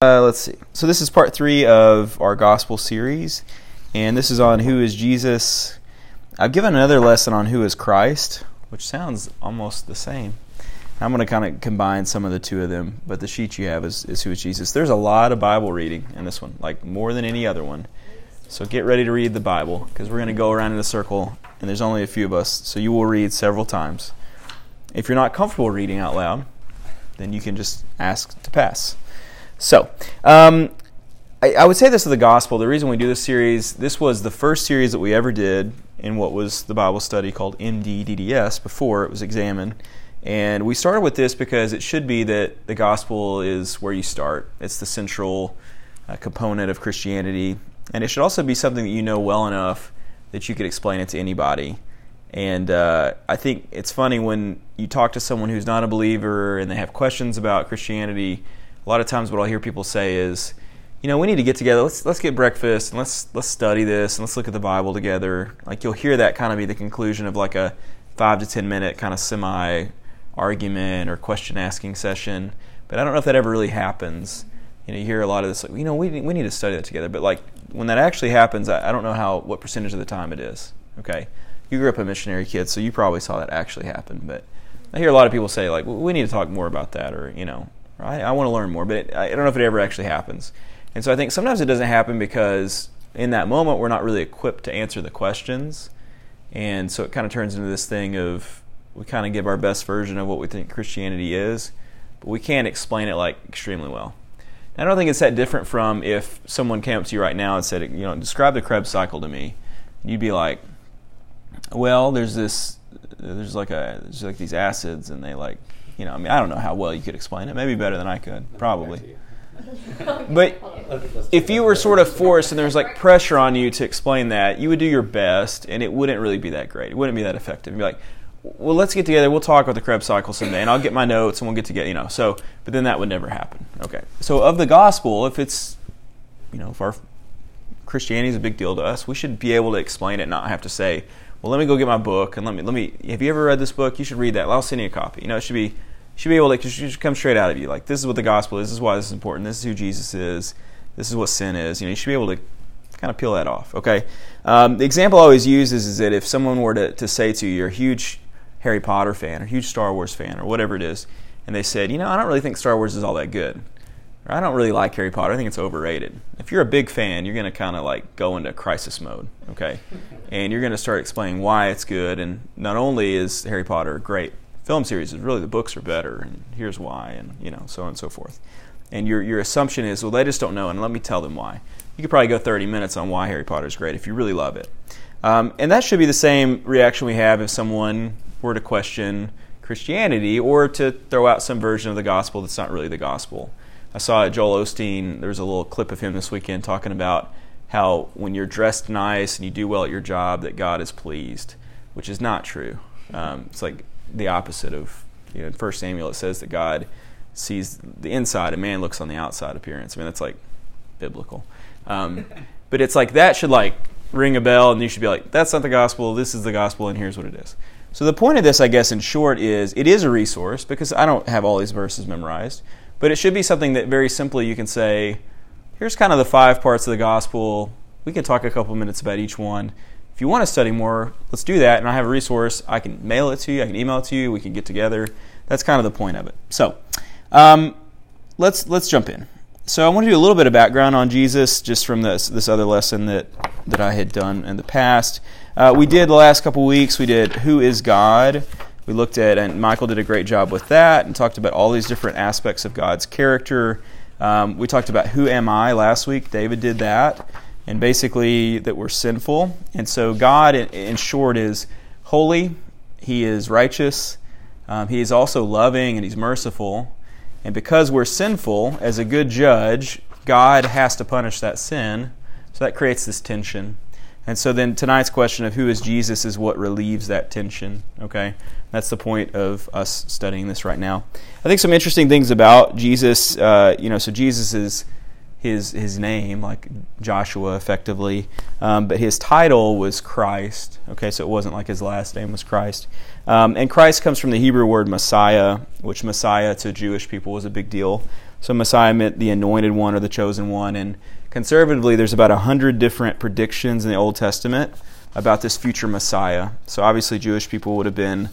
Uh, let's see. So this is part three of our gospel series, and this is on who is Jesus. I've given another lesson on who is Christ, which sounds almost the same. I'm going to kind of combine some of the two of them, but the sheet you have is, is who is Jesus. There's a lot of Bible reading in this one, like more than any other one. So get ready to read the Bible because we're going to go around in a circle, and there's only a few of us, so you will read several times. If you're not comfortable reading out loud, then you can just ask to pass. So, um, I, I, would say this is the gospel. The reason we do this series, this was the first series that we ever did in what was the Bible study called MDDDS before it was examined. And we started with this because it should be that the gospel is where you start. It's the central uh, component of Christianity. And it should also be something that you know well enough that you could explain it to anybody. And uh, I think it's funny when you talk to someone who's not a believer and they have questions about Christianity a lot of times what I'll hear people say is, you know, we need to get together. Let's let's get breakfast and let's let's study this and let's look at the Bible together. Like you'll hear that kind of be the conclusion of like a five to ten minute kind of semi argument or question asking session. But I don't know if that ever really happens. You know, you hear a lot of this, like, you know, we we need to study that together. But like when that actually happens, I, I don't know how what percentage of the time it is. Okay, you grew up a missionary kid, so you probably saw that actually happen. But I hear a lot of people say like, well, we need to talk more about that, or you know, right? I want to learn more, but it, I don't know if it ever actually happens. And so I think sometimes it doesn't happen because in that moment we're not really equipped to answer the questions. And so it kind of turns into this thing of we kind of give our best version of what we think Christianity is, but we can't explain it like extremely well. I don't think it's that different from if someone came up to you right now and said, you know, describe the Krebs cycle to me. You'd be like, well, there's this, there's like a, there's like these acids, and they like you know, I mean, I don't know how well you could explain it. Maybe better than I could, probably. but if you were sort of forced and there was like pressure on you to explain that, you would do your best, and it wouldn't really be that great. It wouldn't be that effective. You'd be like, well, let's get together. We'll talk about the Krebs cycle someday, and I'll get my notes, and we'll get together. You know, so but then that would never happen. Okay, so of the gospel, if it's you know, if our Christianity is a big deal to us, we should be able to explain it, not have to say, well, let me go get my book and let me let me. Have you ever read this book? You should read that. I'll send you a copy. You know, it should be should be able to should come straight out of you. Like this is what the gospel is. This is why this is important. This is who Jesus is. This is what sin is. You know, you should be able to kind of peel that off. Okay. Um, the example I always use is, is that if someone were to, to say to you, you're a huge Harry Potter fan or huge Star Wars fan or whatever it is, and they said, you know, I don't really think Star Wars is all that good. Or I don't really like Harry Potter. I think it's overrated. If you're a big fan, you're going to kind of like go into crisis mode, okay? And you're going to start explaining why it's good. And not only is Harry Potter great, film series is really the books are better, and here's why, and you know, so on and so forth. And your your assumption is, well, they just don't know, and let me tell them why. You could probably go 30 minutes on why Harry Potter is great if you really love it. Um, and that should be the same reaction we have if someone were to question Christianity or to throw out some version of the gospel that's not really the gospel. I saw Joel Osteen, there was a little clip of him this weekend talking about how when you're dressed nice and you do well at your job, that God is pleased, which is not true. Um, it's like the opposite of you know in First Samuel it says that God sees the inside, a man looks on the outside appearance. I mean that's like biblical, um, but it's like that should like ring a bell, and you should be like, that's not the gospel. This is the gospel, and here's what it is. So the point of this, I guess, in short, is it is a resource because I don't have all these verses memorized, but it should be something that very simply you can say, here's kind of the five parts of the gospel. We can talk a couple minutes about each one if you want to study more, let's do that. And I have a resource. I can mail it to you. I can email it to you. We can get together. That's kind of the point of it. So um, let's let's jump in. So I want to do a little bit of background on Jesus, just from this this other lesson that that I had done in the past. Uh, we did the last couple weeks. We did Who is God. We looked at, and Michael did a great job with that, and talked about all these different aspects of God's character. Um, we talked about Who am I last week. David did that and basically that we're sinful. And so God, in short, is holy, He is righteous, um, He is also loving, and He's merciful. And because we're sinful, as a good judge, God has to punish that sin. So that creates this tension. And so then tonight's question of who is Jesus is what relieves that tension. Okay? That's the point of us studying this right now. I think some interesting things about Jesus, uh, you know, so Jesus is his his name, like Joshua, effectively, um, but his title was Christ. Okay, so it wasn't like his last name was Christ. Um, and Christ comes from the Hebrew word Messiah, which Messiah to Jewish people was a big deal. So Messiah meant the anointed one or the chosen one. And conservatively, there's about a 100 different predictions in the Old Testament about this future Messiah. So obviously, Jewish people would have been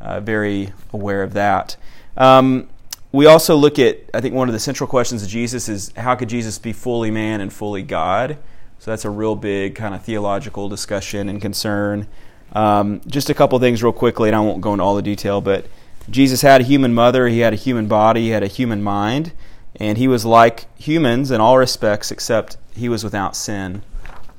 uh, very aware of that. Um, we also look at, I think, one of the central questions of Jesus is how could Jesus be fully man and fully God? So that's a real big kind of theological discussion and concern. Um, just a couple things, real quickly, and I won't go into all the detail, but Jesus had a human mother, he had a human body, he had a human mind, and he was like humans in all respects except he was without sin.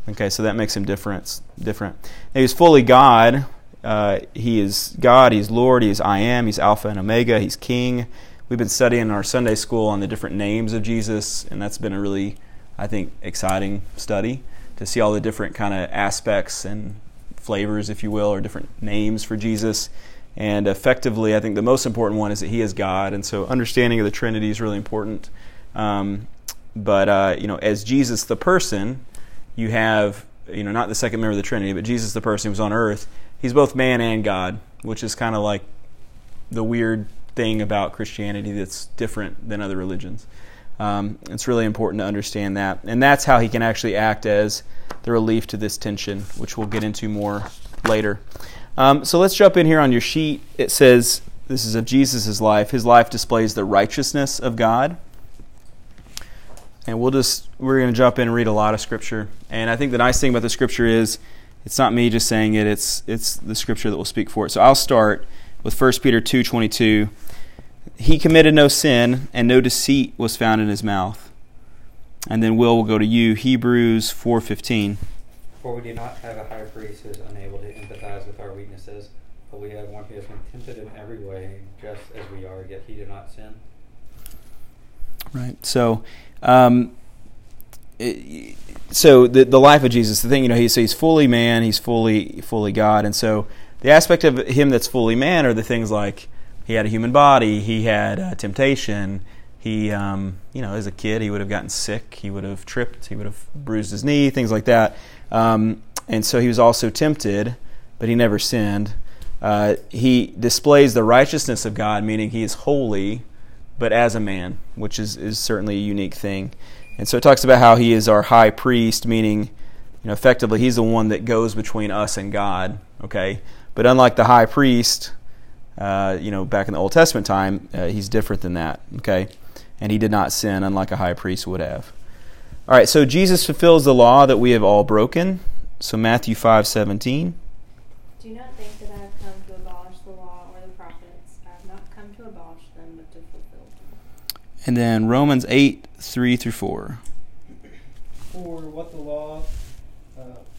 Okay, so that makes him different. Different. Now, he was fully God. Uh, he is God. He's Lord. He's I am. He's Alpha and Omega. He's King. We've been studying in our Sunday school on the different names of Jesus, and that's been a really, I think, exciting study to see all the different kind of aspects and flavors, if you will, or different names for Jesus. And effectively, I think the most important one is that He is God, and so understanding of the Trinity is really important. Um, but uh, you know, as Jesus the person, you have you know not the second member of the Trinity, but Jesus the person who's on earth. He's both man and God, which is kind of like the weird thing about Christianity that's different than other religions. Um, it's really important to understand that, and that's how he can actually act as the relief to this tension, which we'll get into more later. Um, so let's jump in here on your sheet. It says this is of Jesus' life. His life displays the righteousness of God. And we'll just we're going to jump in and read a lot of scripture. And I think the nice thing about the scripture is it's not me just saying it, it's it's the scripture that will speak for it. So I'll start with 1 Peter 2:22. He committed no sin and no deceit was found in his mouth. And then Will will go to you Hebrews 4:15. For we do not have a high priest who is unable to empathize with our weaknesses, but we have one who has been tempted in every way, just as we are, yet he did not sin. Right. So, um, it, so the the life of Jesus, the thing you know, he's he's fully man, he's fully fully God, and so the aspect of him that's fully man are the things like he had a human body, he had uh, temptation. He, um, you know, as a kid, he would have gotten sick. He would have tripped. He would have bruised his knee, things like that. Um, and so he was also tempted, but he never sinned. Uh, he displays the righteousness of God, meaning he is holy, but as a man, which is, is certainly a unique thing. And so it talks about how he is our high priest, meaning, you know, effectively he's the one that goes between us and God. Okay, but unlike the high priest, uh, you know, back in the Old Testament time, uh, he's different than that. Okay, and he did not sin, unlike a high priest would have. All right, so Jesus fulfills the law that we have all broken. So Matthew 5:17. Do not think that I have come to abolish the law or the prophets. I have not come to abolish them, but to fulfill them. And then Romans 8, 3 through 4. For what the law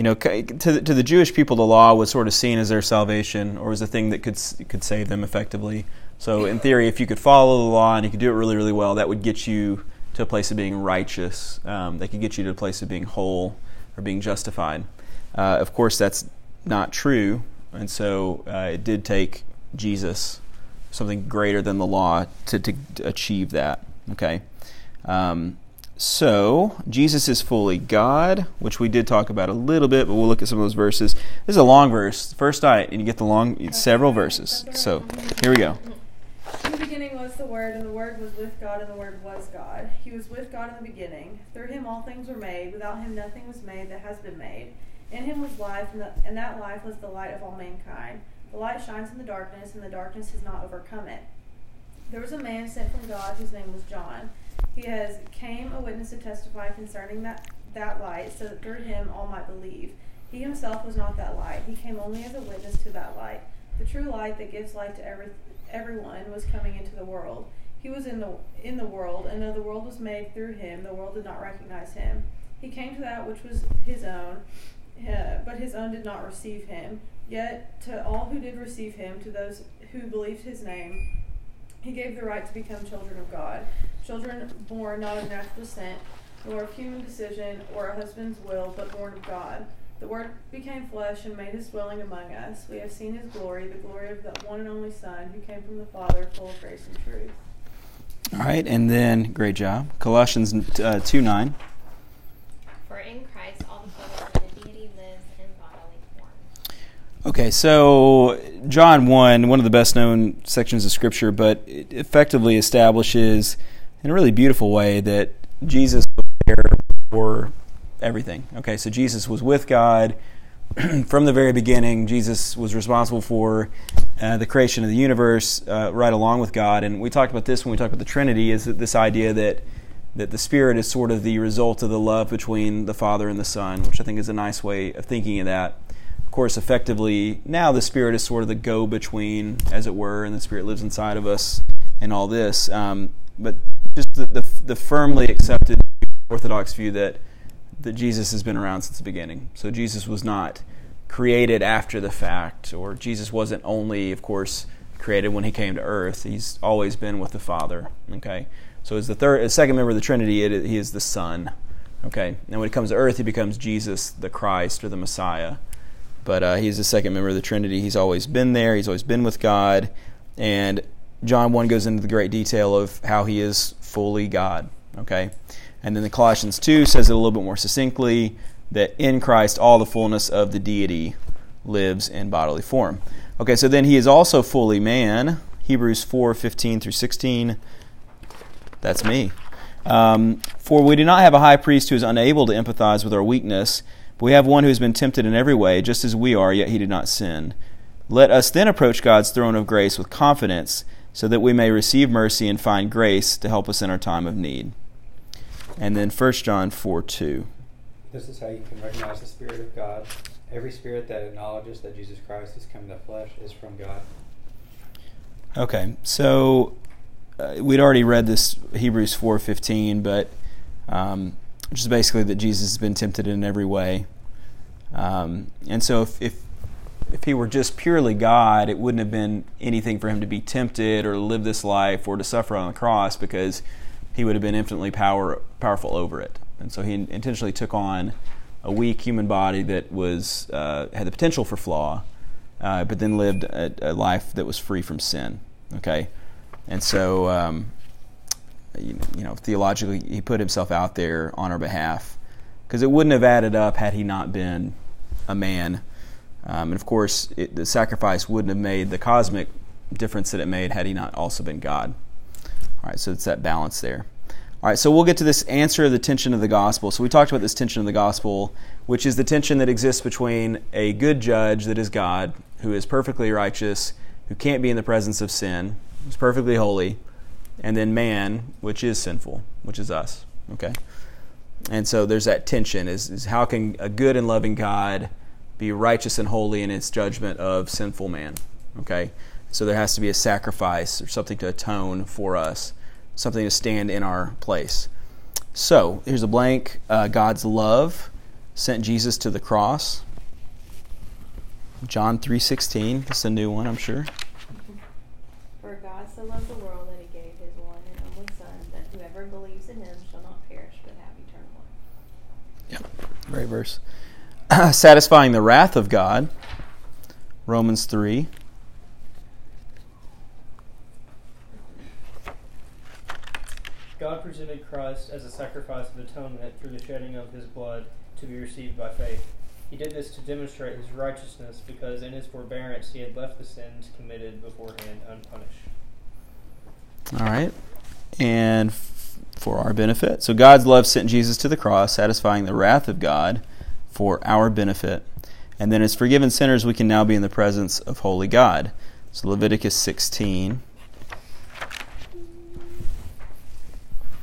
you know, to the, to the Jewish people, the law was sort of seen as their salvation, or was a thing that could could save them effectively. So in theory, if you could follow the law and you could do it really, really well, that would get you to a place of being righteous. Um, that could get you to a place of being whole or being justified. Uh, of course, that's not true, and so uh, it did take Jesus, something greater than the law, to, to, to achieve that. Okay. Um, so, Jesus is fully God, which we did talk about a little bit, but we'll look at some of those verses. This is a long verse. First night, and you get the long, several verses. So, here we go. In the beginning was the Word, and the Word was with God, and the Word was God. He was with God in the beginning. Through him all things were made. Without him nothing was made that has been made. In him was life, and, the, and that life was the light of all mankind. The light shines in the darkness, and the darkness has not overcome it. There was a man sent from God whose name was John. He has came a witness to testify concerning that, that light, so that through him all might believe. He himself was not that light. He came only as a witness to that light. The true light that gives light to every, everyone was coming into the world. He was in the in the world, and though the world was made through him, the world did not recognize him. He came to that which was his own, uh, but his own did not receive him. Yet to all who did receive him, to those who believed his name, he gave the right to become children of God, children born not of natural descent, nor of human decision or a husband's will, but born of God. The Word became flesh and made his dwelling among us. We have seen his glory, the glory of the one and only Son, who came from the Father, full of grace and truth. All right, and then great job. Colossians uh, two nine. For in Christ all the fullness of the deity lives in bodily form. Okay, so John 1, one of the best known sections of Scripture, but it effectively establishes in a really beautiful way that Jesus was there for everything. Okay, so Jesus was with God from the very beginning. Jesus was responsible for uh, the creation of the universe uh, right along with God. And we talked about this when we talked about the Trinity, is that this idea that that the Spirit is sort of the result of the love between the Father and the Son, which I think is a nice way of thinking of that. Of course, effectively, now the Spirit is sort of the go between, as it were, and the Spirit lives inside of us and all this. Um, but just the, the, the firmly accepted Orthodox view that, that Jesus has been around since the beginning. So Jesus was not created after the fact, or Jesus wasn't only, of course, created when he came to earth. He's always been with the Father. Okay? So as the third, as second member of the Trinity, it, he is the Son. Okay, and when it comes to earth, he becomes Jesus, the Christ or the Messiah. But uh, he's the second member of the Trinity. He's always been there. He's always been with God, and John one goes into the great detail of how he is fully God. Okay, and then the Colossians two says it a little bit more succinctly that in Christ all the fullness of the deity lives in bodily form. Okay, so then he is also fully man. Hebrews four fifteen through sixteen. That's me. Um, For we do not have a high priest who is unable to empathize with our weakness, but we have one who has been tempted in every way, just as we are, yet he did not sin. Let us then approach God's throne of grace with confidence, so that we may receive mercy and find grace to help us in our time of need. And then 1 John 4 2. This is how you can recognize the Spirit of God. Every spirit that acknowledges that Jesus Christ has come in the flesh is from God. Okay, so uh, we'd already read this Hebrews 4:15, but um, which is basically that Jesus has been tempted in every way. Um, and so if, if if he were just purely God, it wouldn't have been anything for him to be tempted or live this life or to suffer on the cross because he would have been infinitely power, powerful over it. And so he intentionally took on a weak human body that was uh, had the potential for flaw, uh, but then lived a, a, life that was free from sin. Okay, and so um, you, know theologically he put himself out there on our behalf because it wouldn't have added up had he not been a man. Um, and of course, it, the sacrifice wouldn't have made the cosmic difference that it made had he not also been God. All right, so it's that balance there. All right, so we'll get to this answer of the tension of the gospel. So we talked about this tension of the gospel, which is the tension that exists between a good judge that is God, who is perfectly righteous, who can't be in the presence of sin, who's perfectly holy, and then man, which is sinful, which is us. Okay? And so there's that tension is, is how can a good and loving God be righteous and holy in its judgment of sinful man? Okay? So there has to be a sacrifice or something to atone for us something to stand in our place. So here's a blank uh, God's love sent Jesus to the cross. John 3:16. That's a new one, I'm sure. For God so loved the world that he gave his one and only Son, that whoever believes in him shall not perish but have eternal life. Yep, great verse. Satisfying the wrath of God. Romans 3. God presented Christ as a sacrifice of atonement through the shedding of his blood to be received by faith. He did this to demonstrate his righteousness because in his forbearance he had left the sins committed beforehand unpunished. All right. And for our benefit. So God's love sent Jesus to the cross, satisfying the wrath of God for our benefit. And then as forgiven sinners, we can now be in the presence of holy God. So Leviticus 16.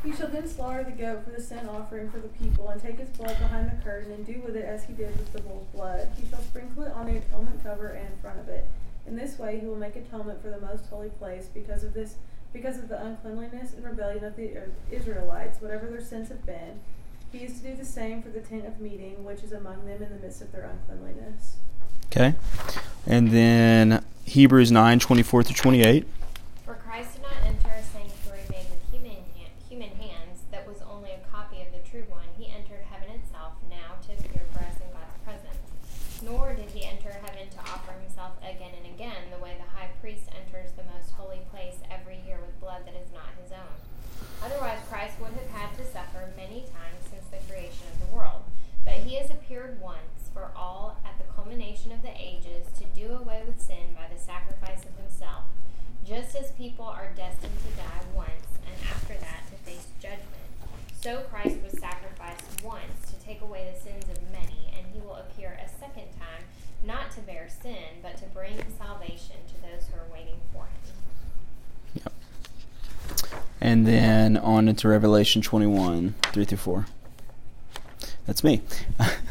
He shall then slaughter the goat for the sin offering for the people, and take his blood behind the curtain, and do with it as he did with the bull's blood. He shall sprinkle it on the atonement cover and in front of it. In this way, he will make atonement for the most holy place because of this, because of the uncleanliness and rebellion of the Israelites, whatever their sins have been. He used to do the same for the tent of meeting, which is among them in the midst of their uncleanliness. Okay. And then Hebrews 9 24 through 28. Just as people are destined to die once, and after that to face judgment. So Christ was sacrificed once to take away the sins of many, and he will appear a second time, not to bear sin, but to bring salvation to those who are waiting for him. Yep. And then on into Revelation 21, 3 through 4. That's me.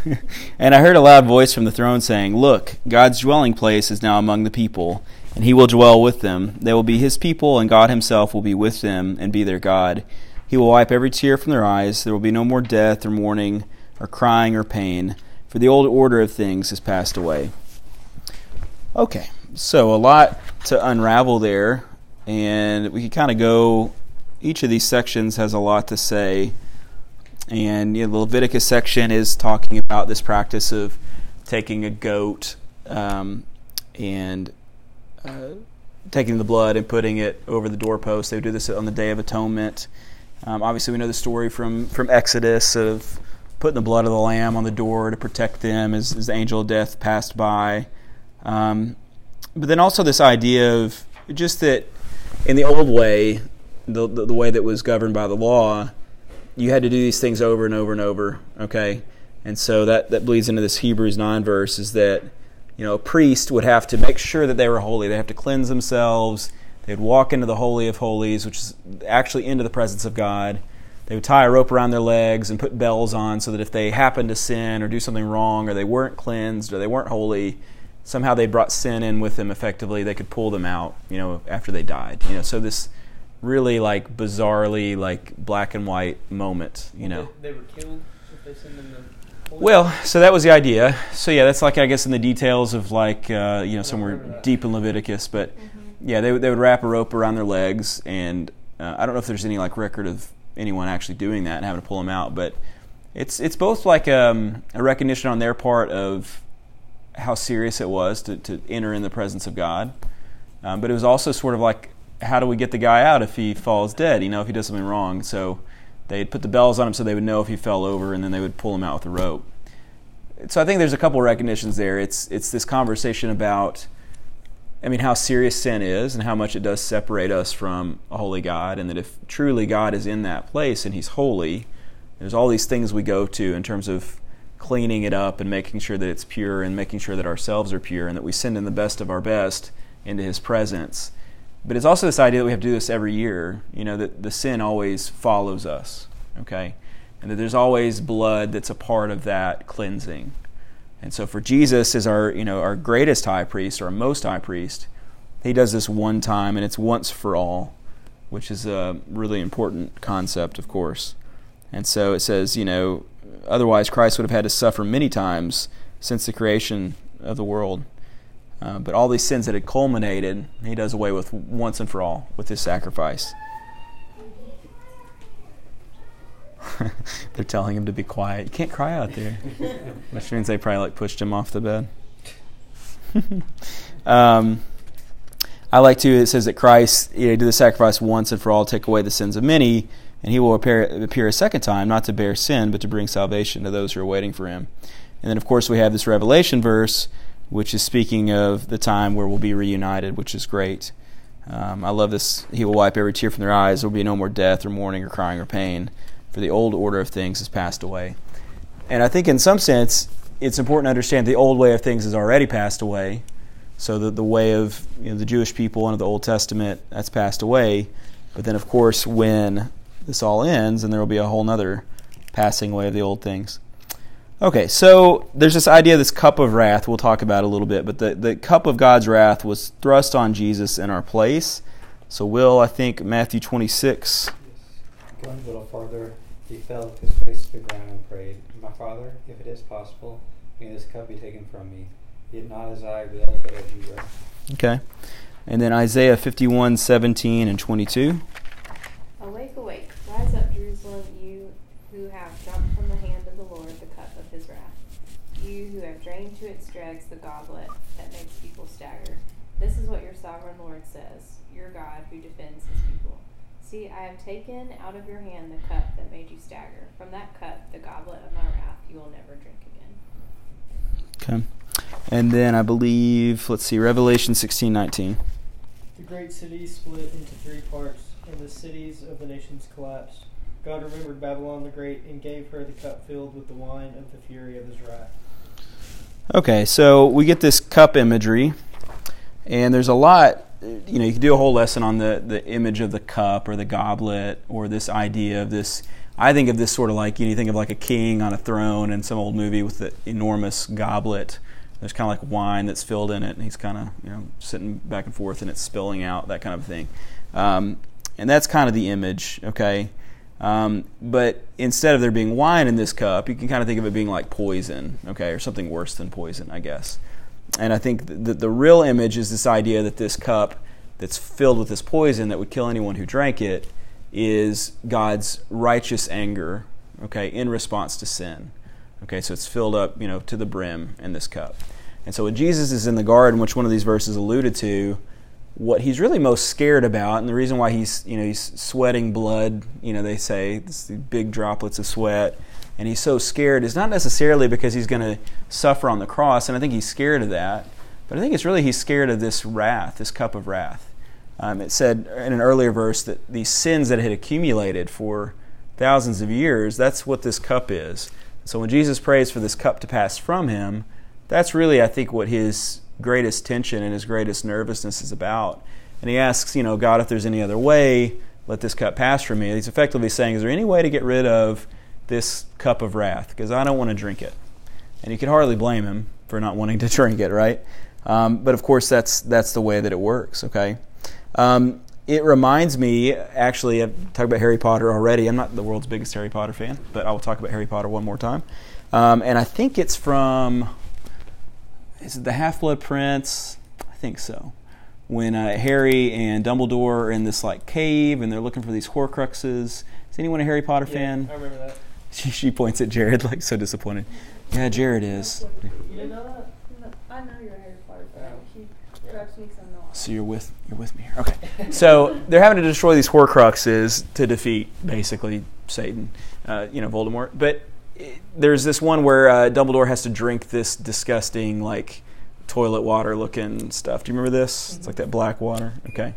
and I heard a loud voice from the throne saying, Look, God's dwelling place is now among the people, and he will dwell with them. They will be his people, and God himself will be with them and be their God. He will wipe every tear from their eyes. There will be no more death, or mourning, or crying, or pain, for the old order of things has passed away. Okay, so a lot to unravel there, and we can kind of go. Each of these sections has a lot to say. And you know, the Leviticus section is talking about this practice of taking a goat um, and uh, taking the blood and putting it over the doorpost. They would do this on the Day of Atonement. Um, obviously, we know the story from, from Exodus of putting the blood of the lamb on the door to protect them as, as the angel of death passed by. Um, but then also this idea of just that in the old way, the, the, the way that was governed by the law, you had to do these things over and over and over, okay? And so that, that bleeds into this Hebrews 9 verse is that, you know, a priest would have to make sure that they were holy. They have to cleanse themselves. They'd walk into the Holy of Holies, which is actually into the presence of God. They would tie a rope around their legs and put bells on so that if they happened to sin or do something wrong or they weren't cleansed or they weren't holy, somehow they brought sin in with them effectively, they could pull them out, you know, after they died. You know, so this really like bizarrely like black and white moment, you know. They, they were killed if they sinned in the. Well, so that was the idea. So yeah, that's like I guess in the details of like uh, you know somewhere deep in Leviticus, but yeah, they would they would wrap a rope around their legs, and uh, I don't know if there's any like record of anyone actually doing that and having to pull them out, but it's it's both like um, a recognition on their part of how serious it was to, to enter in the presence of God, um, but it was also sort of like how do we get the guy out if he falls dead? You know, if he does something wrong. So they'd put the bells on him so they would know if he fell over, and then they would pull him out with a rope. So I think there's a couple of recognitions there. It's it's this conversation about, I mean, how serious sin is and how much it does separate us from a holy God, and that if truly God is in that place and He's holy, there's all these things we go to in terms of cleaning it up and making sure that it's pure and making sure that ourselves are pure and that we send in the best of our best into His presence. But it's also this idea that we have to do this every year, you know, that the sin always follows us, okay? And that there's always blood that's a part of that cleansing. And so for Jesus as our, you know, our greatest high priest or our most high priest, he does this one time and it's once for all, which is a really important concept, of course. And so it says, you know, otherwise Christ would have had to suffer many times since the creation of the world. Uh, but all these sins that had culminated, he does away with once and for all with his sacrifice. They're telling him to be quiet. You can't cry out there. Which means they probably like pushed him off the bed. um, I like to. It says that Christ you know, did the sacrifice once and for all, take away the sins of many, and he will appear, appear a second time, not to bear sin, but to bring salvation to those who are waiting for him. And then, of course, we have this Revelation verse, which is speaking of the time where we'll be reunited, which is great. Um, I love this. He will wipe every tear from their eyes. There will be no more death or mourning or crying or pain, for the old order of things has passed away. And I think, in some sense, it's important to understand the old way of things has already passed away. So the the way of you know, the Jewish people under the Old Testament that's passed away. But then, of course, when this all ends, and there will be a whole nother passing away of the old things. Okay, so there's this idea, this cup of wrath, we'll talk about a little bit, but the, the cup of God's wrath was thrust on Jesus in our place. So, Will, I think Matthew 26. Going a little farther, he fell with his face to the ground and prayed, My Father, if it is possible, may this cup be taken from me. Yet not as I will, but as you will. Okay. And then Isaiah 51, 17, and 22. Awake, awake, rise up, Jerusalem, you who have drunk from the hand of the Lord the cup of his wrath. You who have drained to its dregs the goblet that makes people stagger. This is what your sovereign Lord says, your God who defends his people. See, I have taken out of your hand the cup that made you stagger. From that cup, the goblet of my wrath, you will never drink again. Okay. And then I believe, let's see, Revelation 16 19. The great city split into three parts, and the cities of the nations collapsed. God remembered Babylon the Great and gave her the cup filled with the wine of the fury of his wrath. Okay, so we get this cup imagery, and there's a lot. You know, you could do a whole lesson on the, the image of the cup or the goblet or this idea of this. I think of this sort of like you, know, you think of like a king on a throne in some old movie with the enormous goblet. There's kind of like wine that's filled in it, and he's kind of you know sitting back and forth, and it's spilling out that kind of thing. Um, and that's kind of the image, okay. Um, but instead of there being wine in this cup, you can kind of think of it being like poison, okay, or something worse than poison, I guess. And I think the, the real image is this idea that this cup that's filled with this poison that would kill anyone who drank it is God's righteous anger, okay, in response to sin. Okay, so it's filled up, you know, to the brim in this cup. And so when Jesus is in the garden, which one of these verses alluded to, what he's really most scared about, and the reason why he's you know he's sweating blood, you know they say it's big droplets of sweat, and he's so scared is not necessarily because he's going to suffer on the cross, and I think he's scared of that, but I think it's really he's scared of this wrath, this cup of wrath. Um, it said in an earlier verse that these sins that had accumulated for thousands of years, that's what this cup is. So when Jesus prays for this cup to pass from him, that's really I think what his greatest tension and his greatest nervousness is about. And he asks, you know, God, if there's any other way, let this cup pass from me. He's effectively saying, is there any way to get rid of this cup of wrath? Because I don't want to drink it. And you can hardly blame him for not wanting to drink it, right? Um, but of course, that's that's the way that it works. Okay. Um, it reminds me, actually, I've talked about Harry Potter already. I'm not the world's biggest Harry Potter fan, but I will talk about Harry Potter one more time. Um, and I think it's from is it the Half Blood Prince? I think so. When uh, Harry and Dumbledore are in this like cave and they're looking for these Horcruxes. Is anyone a Harry Potter Yeah, fan? I remember that. She, she points at Jared like so disappointed. Yeah, Jared is. You didn't know that? I know you're a Harry Potter fan. He corrects me because not. So you're with you're with me here. Okay. So they're having to destroy these Horcruxes to defeat basically Satan, uh, you know, Voldemort. But it, there's this one where uh, Dumbledore has to drink this disgusting like toilet water looking stuff. Do you remember this? It's like that black water. Okay.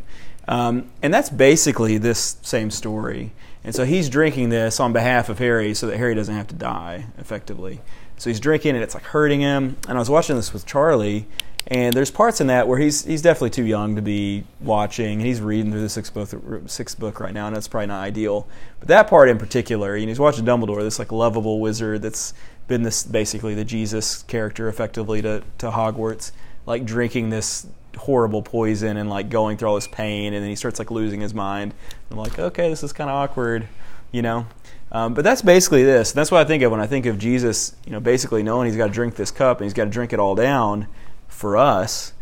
Um, and that's basically this same story. And so he's drinking this on behalf of Harry so that Harry doesn't have to die, effectively. So he's drinking and it's like hurting him. And I was watching this with Charlie, and there's parts in that where he's he's definitely too young to be watching, and he's reading through the sixth book sixth book right now, and that's probably not ideal. But that part in particular, you know, he's watching Dumbledore, this like lovable wizard that's been this basically the Jesus character effectively to to Hogwarts, like drinking this horrible poison and like going through all this pain, and then he starts like losing his mind. I'm like, okay, this is kind of awkward, you know. Um, but that's basically this. That's what I think of when I think of Jesus, you know, basically knowing he's got to drink this cup and he's got to drink it all down for us.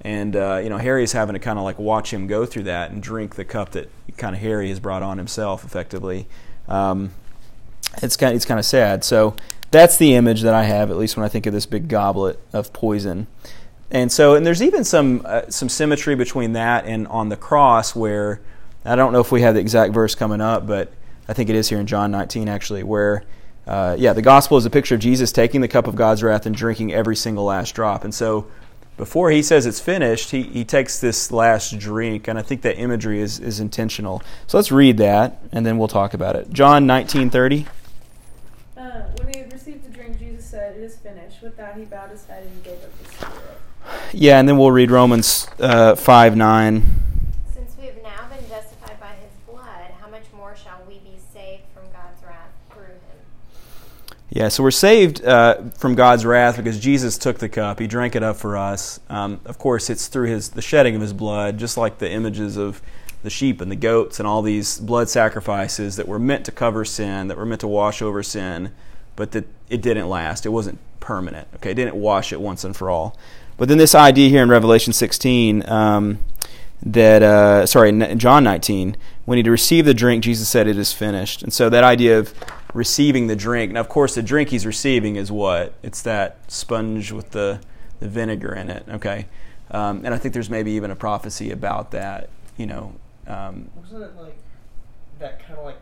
And, uh, you know, Harry's having to kind of like watch him go through that and drink the cup that kind of Harry has brought on himself, effectively. Um, it's kind of, it's kind of sad. So that's the image that I have, at least when I think of this big goblet of poison. And so, and there's even some uh, some symmetry between that and on the cross, where I don't know if we have the exact verse coming up, but I think it is here in John 19 actually, where uh, yeah, the gospel is a picture of Jesus taking the cup of God's wrath and drinking every single last drop. And so, before he says it's finished, he, he takes this last drink, and I think that imagery is, is intentional. So let's read that, and then we'll talk about it. John 19:30. Uh, when he had received the drink, Jesus said, It is finished. With that, he bowed his head and gave up his spirit. Yeah, and then we'll read Romans uh, 5 9. Since we have now been justified by his blood, how much more shall we be saved from God's wrath through him? Yeah, so we're saved uh, from God's wrath because Jesus took the cup. He drank it up for us. Um, of course, it's through his the shedding of his blood, just like the images of the sheep and the goats and all these blood sacrifices that were meant to cover sin, that were meant to wash over sin, but that it didn't last. It wasn't permanent. Okay, it didn't wash it once and for all. But then this idea here in Revelation 16 um, that, uh, sorry, John 19, when he received the drink, Jesus said, It is finished. And so that idea of receiving the drink. Now, of course, the drink he's receiving is what? It's that sponge with the, the vinegar in it, okay? Um, and I think there's maybe even a prophecy about that, you know. Um, Wasn't it like that kind of like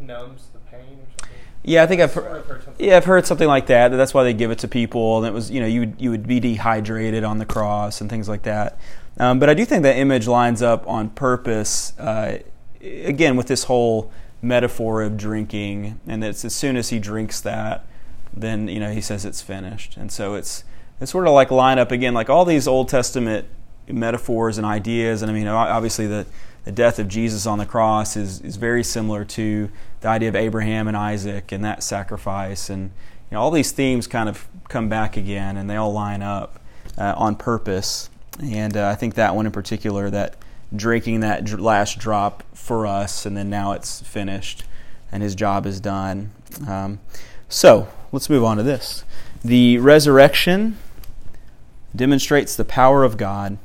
numbs the pain or something? yeah, I think I've I've heard, yeah, I've heard something like that. that That's why they give it to people, and it was, you know, you would, you would be dehydrated on the cross and things like that. Um, but I do think that image lines up on purpose, uh, again, with this whole metaphor of drinking, and it's as soon as he drinks that, then you know he says it's finished, and so it's it's sort of like line up again, like all these Old Testament metaphors and ideas, and I mean, obviously the the death of Jesus on the cross is is very similar to the idea of Abraham and Isaac and that sacrifice, and you know all these themes kind of come back again, and they all line up uh, on purpose, and uh, I think that one in particular that drinking that dr- last drop for us, and then now it's finished, and his job is done. Um, so let's move on to this. The resurrection demonstrates the power of God.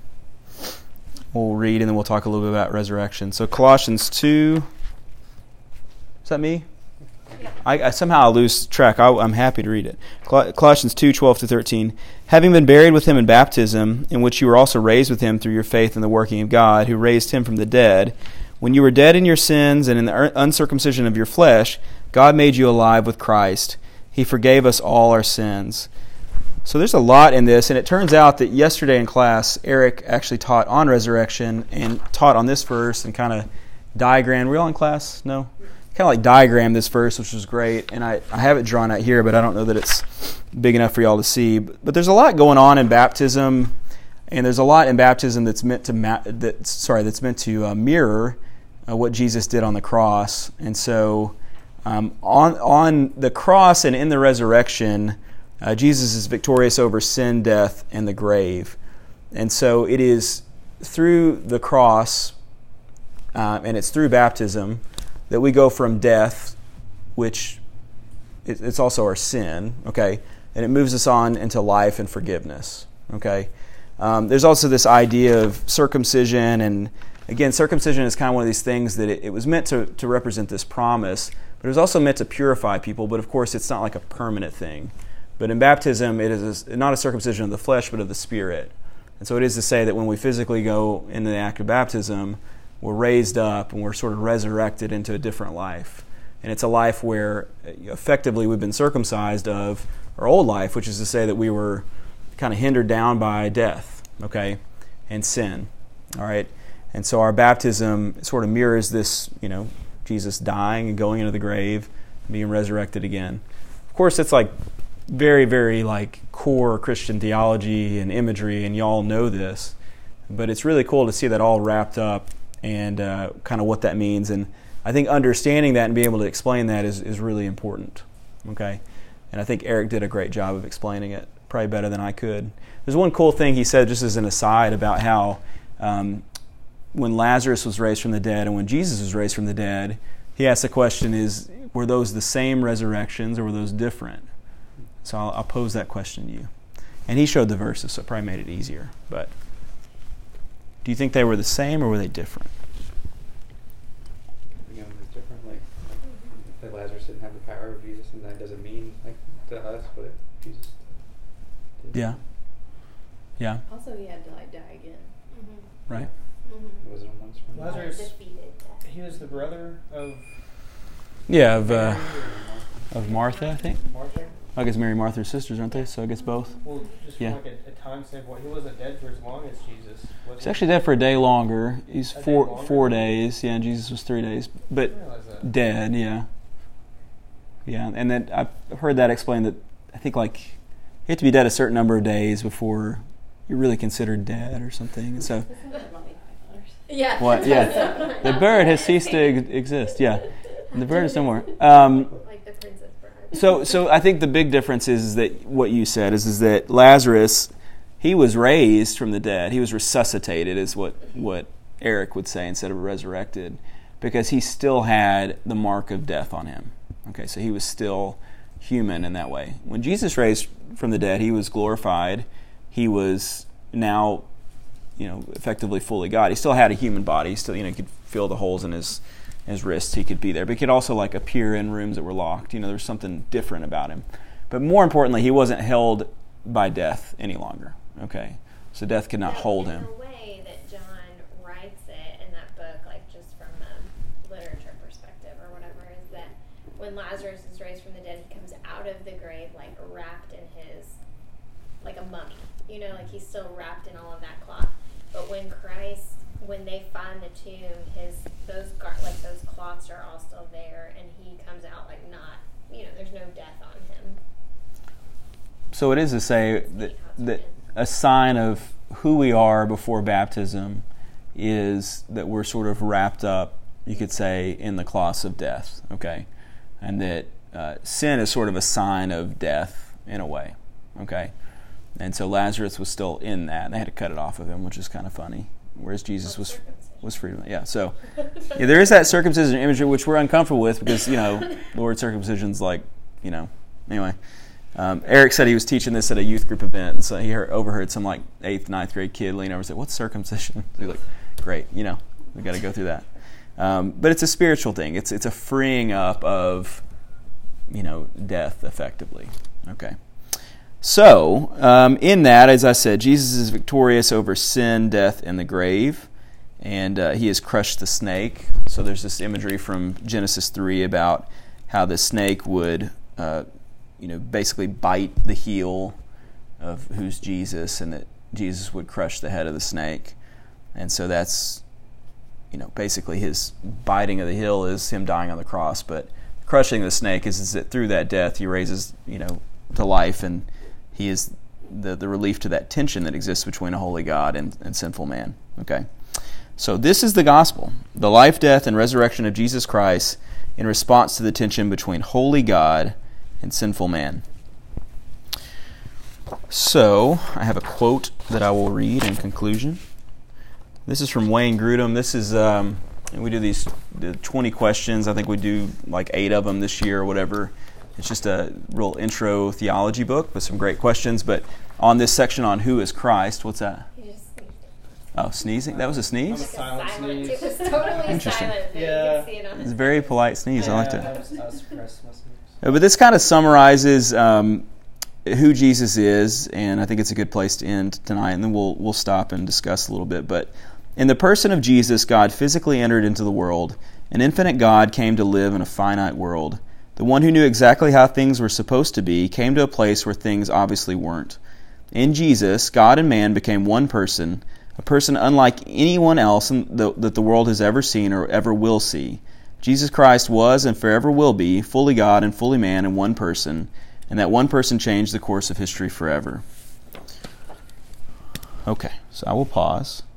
We'll read and then we'll talk a little bit about resurrection. So Colossians two. Is that me? I, I somehow lose track. I, am happy to read it. Col- Colossians two twelve to thirteen. Having been buried with him in baptism, in which you were also raised with him through your faith in the working of God, who raised him from the dead, when you were dead in your sins and in the uncircumcision of your flesh, God made you alive with Christ. He forgave us all our sins. So there's a lot in this, and it turns out that yesterday in class, Eric actually taught on resurrection and taught on this verse and kind of diagrammed. Were you all in class? No? Kind of like diagrammed this verse, which was great. And I, I have it drawn out here, but I don't know that it's big enough for y'all to see. But, but there's a lot going on in baptism, and there's a lot in baptism that's meant to ma- that sorry that's meant to uh, mirror uh, what Jesus did on the cross. And so um, on on the cross and in the resurrection uh, Jesus is victorious over sin, death, and the grave. And so it is through the cross uh, and it's through baptism that we go from death, which it's also our sin, okay, and it moves us on into life and forgiveness, okay. Um, there's also this idea of circumcision, and again, circumcision is kind of one of these things that it, it was meant to, to represent this promise, but it was also meant to purify people, but of course, it's not like a permanent thing. But in baptism, it is a, not a circumcision of the flesh, but of the spirit. And so it is to say that when we physically go in the act of baptism, we're raised up and we're sort of resurrected into a different life. And it's a life where effectively we've been circumcised of our old life, which is to say that we were kind of hindered down by death, okay, and sin. All right. And so our baptism sort of mirrors this, you know, Jesus dying and going into the grave, and being resurrected again. Of course, it's like very, very like core Christian theology and imagery, and y'all know this. But it's really cool to see that all wrapped up and uh, kind of what that means. And I think understanding that and being able to explain that is, is really important. Okay? And I think Eric did a great job of explaining it, probably better than I could. There's one cool thing he said, just as an aside, about how um, when Lazarus was raised from the dead and when Jesus was raised from the dead, he asked the question: Is were those the same resurrections or were those different? So I'll, I'll, pose that question to you. And he showed the verses, so it probably made it easier. But do you think they were the same or were they different? You know, it's different. Like, like that Lazarus didn't have the power of Jesus, and that doesn't mean like to us what it, Jesus did. Yeah. Yeah. Also, he had to like die again. Mm-hmm. Right. Mm-hmm. Was it on one spring? Lazarus- He was the brother of Yeah, of uh, of Martha, I think. Martha. I guess Mary and Martha are sisters, aren't they? So I guess both. Well, just Yeah. like a, a time standpoint, he wasn't dead for as long as Jesus. Was He's he? actually dead for a day longer. He's A day four longer? four days. Yeah, and Jesus was three days, but didn't realize that. dead. Yeah. Yeah, and then I've heard that explained that I think like you have to be dead a certain number of days before you're really considered dead or something. So Yeah. what? Yeah, the bird has ceased to exist. Yeah, the bird is no more. Um, Like the Princess Bride. So so I think the big difference is, is that what you said is is that Lazarus he was raised from the dead. He was resuscitated is what what Eric would say instead of resurrected because he still had the mark of death on him. Okay, so he was still human in that way. When Jesus raised from the dead, he was glorified. He was now you know effectively fully God. He still had a human body. He still you know could feel the holes in his his wrists, he could be there. But he could also like appear in rooms that were locked. You know, there was something different about him. But more importantly, he wasn't held by death any longer. Okay, so death could not hold him. the way that John writes it in that book, like just from a literature perspective or whatever, is that when Lazarus is raised from the dead, he comes out of the grave like wrapped in his, like a mummy. You know, like he's still wrapped in all of that cloth. But when Christ, when they find the tomb, his those gar- like those cloths are all still there, and he comes out like not, you know, there's no death on him. So it is to say that, that a sign of who we are before baptism is that we're sort of wrapped up, you could say, in the cloths of death. Okay, and that uh, sin is sort of a sign of death in a way. Okay, and so Lazarus was still in that. They had to cut it off of him, which is kind of funny. Whereas Jesus was was free. Yeah, so yeah, there is that circumcision imagery which we're uncomfortable with because you know word circumcision's like you know anyway. Um, Eric said he was teaching this at a youth group event, and so he heard, overheard some like eighth, ninth grade kid lean over and say, "What's circumcision?" He's like, "Great, you know, we got to go through that." Um, but it's a spiritual thing. It's it's a freeing up of you know death effectively. Okay. So, um, in that, as I said, Jesus is victorious over sin, death, and the grave, and uh, he has crushed the snake. So, there's this imagery from Genesis 3 about how the snake would, uh, you know, basically bite the heel of who's Jesus, and that Jesus would crush the head of the snake. And so, that's, you know, basically his biting of the heel is him dying on the cross, but crushing the snake is, is that through that death he raises, you know, to life and he is the, the relief to that tension that exists between a holy God and, and sinful man. Okay? So, this is the gospel the life, death, and resurrection of Jesus Christ in response to the tension between holy God and sinful man. So, I have a quote that I will read in conclusion. This is from Wayne Grudem. This is, um, we do these 20 questions. I think we do like eight of them this year or whatever. It's just a real intro theology book with some great questions. But on this section on who is Christ, what's that? He just sneezed. Oh, sneezing? That was a sneeze? Like a Silent silent. sneeze. It was totally Interesting. silent. Yeah. You could see it on It's a very polite sneeze. I liked it. I, was, I was suppressed my sneeze. Uh, But this kind of summarizes um, who Jesus is, and I think it's a good place to end tonight. And then we'll we'll stop and discuss a little bit. But in the person of Jesus, God physically entered into the world. An infinite God came to live in a finite world. The one who knew exactly how things were supposed to be came to a place where things obviously weren't. In Jesus, God and man became one person, a person unlike anyone else the, that the world has ever seen or ever will see. Jesus Christ was and forever will be fully God and fully man in one person, and that one person changed the course of history forever. Okay, so I will pause.